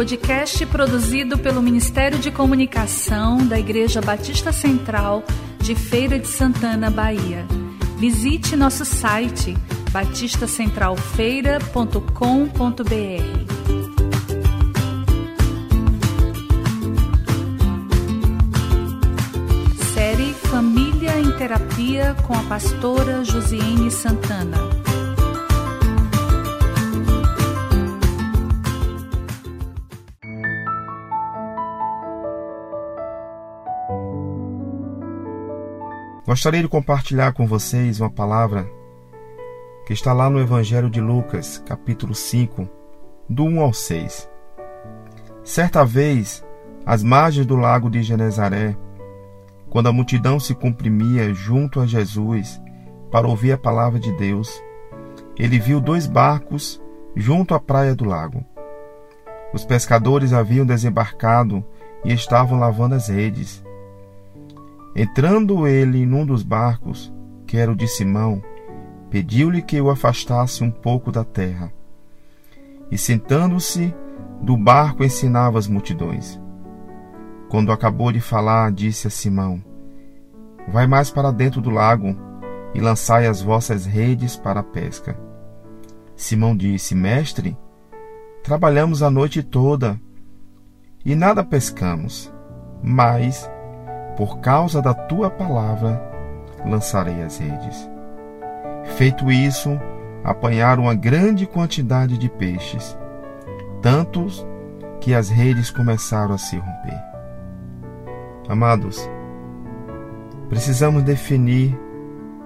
podcast produzido pelo Ministério de Comunicação da Igreja Batista Central de Feira de Santana, Bahia. Visite nosso site batistacentralfeira.com.br. Série Família em Terapia com a pastora Josiane Santana. Gostaria de compartilhar com vocês uma palavra que está lá no Evangelho de Lucas, capítulo 5, do 1 ao 6. Certa vez, às margens do lago de Genezaré, quando a multidão se comprimia junto a Jesus para ouvir a palavra de Deus, ele viu dois barcos junto à praia do lago. Os pescadores haviam desembarcado e estavam lavando as redes. Entrando ele num dos barcos, que era o de Simão, pediu-lhe que o afastasse um pouco da terra. E sentando-se do barco ensinava as multidões. Quando acabou de falar, disse a Simão: Vai mais para dentro do lago e lançai as vossas redes para a pesca. Simão disse: Mestre, trabalhamos a noite toda e nada pescamos, mas por causa da tua palavra lançarei as redes. Feito isso, apanharam uma grande quantidade de peixes, tantos que as redes começaram a se romper. Amados, precisamos definir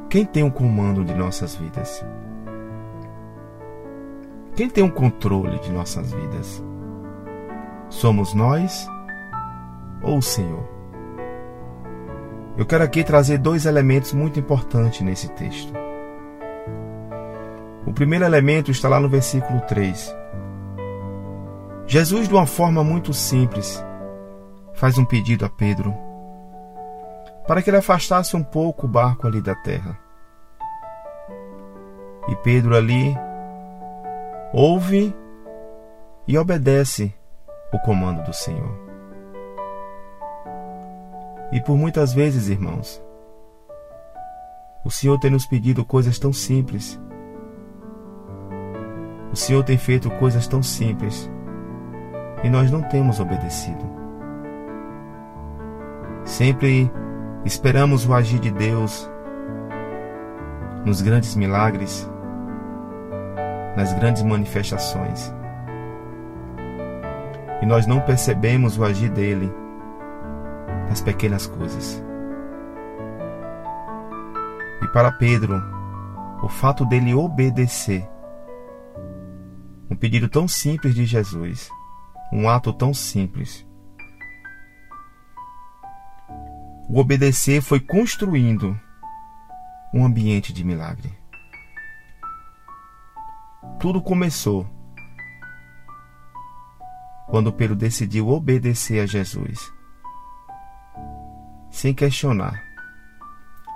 quem tem o comando de nossas vidas. Quem tem o controle de nossas vidas? Somos nós ou o Senhor? Eu quero aqui trazer dois elementos muito importantes nesse texto. O primeiro elemento está lá no versículo 3. Jesus, de uma forma muito simples, faz um pedido a Pedro para que ele afastasse um pouco o barco ali da terra. E Pedro ali ouve e obedece o comando do Senhor. E por muitas vezes, irmãos, o Senhor tem nos pedido coisas tão simples o Senhor tem feito coisas tão simples e nós não temos obedecido. Sempre esperamos o agir de Deus nos grandes milagres, nas grandes manifestações. E nós não percebemos o agir dele nas pequenas coisas. E para Pedro, o fato dele obedecer um pedido tão simples de Jesus, um ato tão simples. O obedecer foi construindo um ambiente de milagre. Tudo começou quando Pedro decidiu obedecer a Jesus, sem questionar.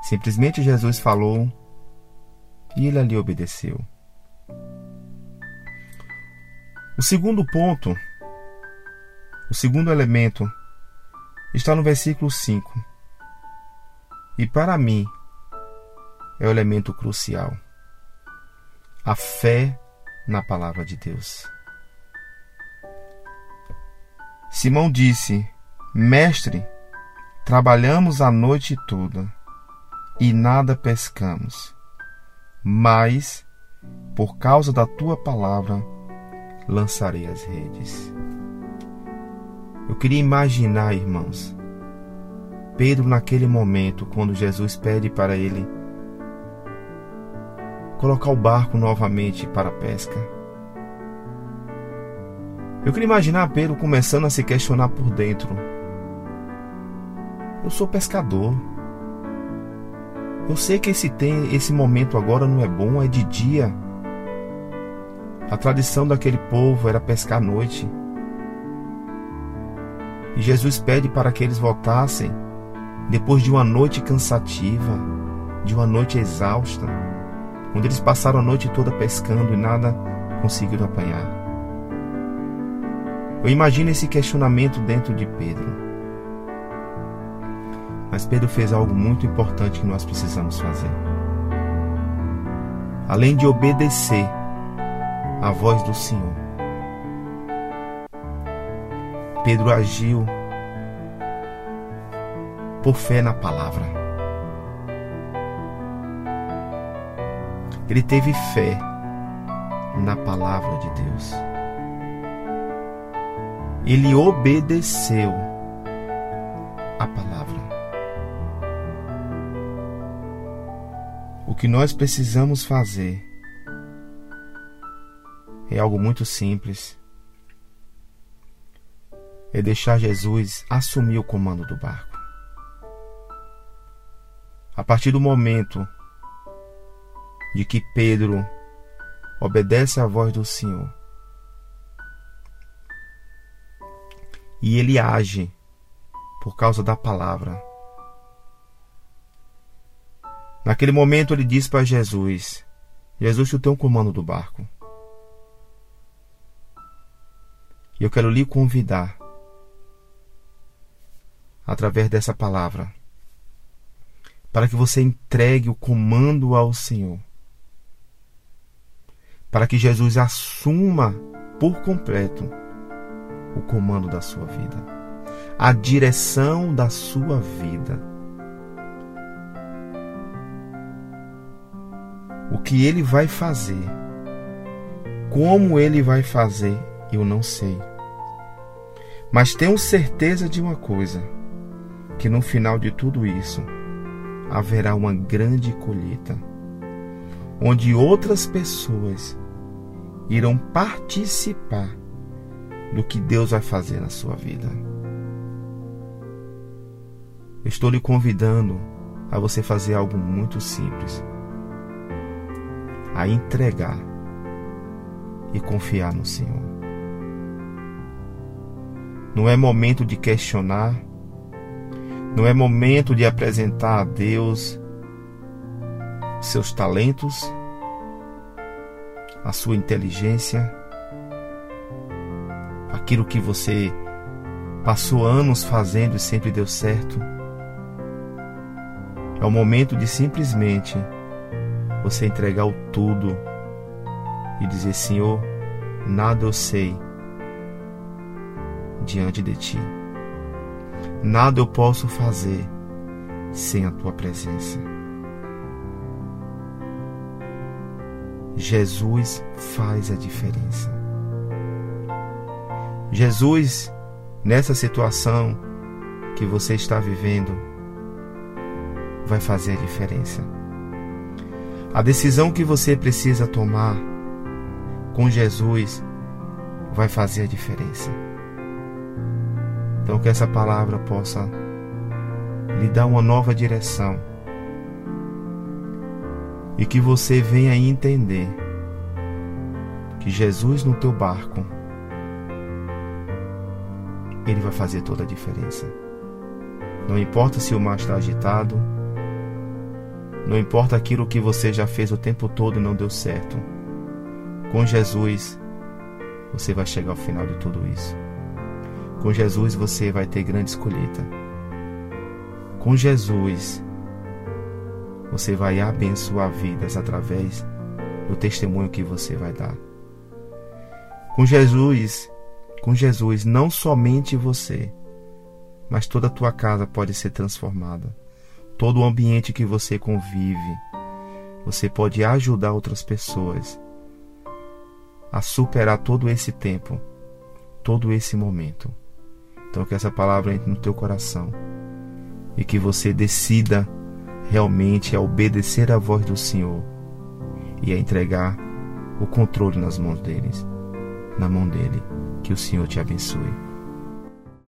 Simplesmente Jesus falou e ele ali obedeceu. O segundo ponto, o segundo elemento, está no versículo 5. E para mim é o elemento crucial. A fé na palavra de Deus. Simão disse: Mestre, trabalhamos a noite toda e nada pescamos, mas, por causa da tua palavra, lançarei as redes. Eu queria imaginar, irmãos, Pedro naquele momento, quando Jesus pede para ele colocar o barco novamente para a pesca. Eu queria imaginar Pedro começando a se questionar por dentro. Eu sou pescador. Eu sei que esse, tem, esse momento agora não é bom, é de dia. A tradição daquele povo era pescar à noite. E Jesus pede para que eles voltassem depois de uma noite cansativa, de uma noite exausta, onde eles passaram a noite toda pescando e nada conseguiram apanhar. Eu imagino esse questionamento dentro de Pedro. Mas Pedro fez algo muito importante que nós precisamos fazer. Além de obedecer à voz do Senhor, Pedro agiu por fé na palavra. Ele teve fé na palavra de Deus. Ele obedeceu a palavra. O que nós precisamos fazer é algo muito simples. É deixar Jesus assumir o comando do barco. A partir do momento de que Pedro obedece à voz do Senhor e ele age por causa da palavra. Naquele momento ele diz para Jesus: Jesus, tu tem o comando do barco. E eu quero lhe convidar, através dessa palavra, para que você entregue o comando ao Senhor. Para que Jesus assuma por completo o comando da sua vida, a direção da sua vida. O que ele vai fazer, como ele vai fazer, eu não sei. Mas tenho certeza de uma coisa: que no final de tudo isso haverá uma grande colheita, onde outras pessoas irão participar do que Deus vai fazer na sua vida. estou lhe convidando a você fazer algo muito simples: a entregar e confiar no Senhor. Não é momento de questionar, não é momento de apresentar a Deus seus talentos, a sua inteligência, aquilo que você passou anos fazendo e sempre deu certo. É o momento de simplesmente você entregar o tudo e dizer: Senhor, nada eu sei diante de ti. Nada eu posso fazer sem a tua presença. Jesus faz a diferença. Jesus, nessa situação que você está vivendo, vai fazer a diferença. A decisão que você precisa tomar com Jesus vai fazer a diferença. Então, que essa palavra possa lhe dar uma nova direção e que você venha entender que Jesus no teu barco ele vai fazer toda a diferença. Não importa se o mar está agitado, não importa aquilo que você já fez o tempo todo e não deu certo. Com Jesus, você vai chegar ao final de tudo isso. Com Jesus, você vai ter grande colheita. Com Jesus, você vai abençoar vidas através do testemunho que você vai dar. Com Jesus, com Jesus, não somente você, mas toda a tua casa pode ser transformada. Todo o ambiente que você convive, você pode ajudar outras pessoas a superar todo esse tempo, todo esse momento. Então que essa palavra entre no teu coração e que você decida realmente a obedecer à voz do Senhor e a entregar o controle nas mãos deles, na mão dele. Que o Senhor te abençoe.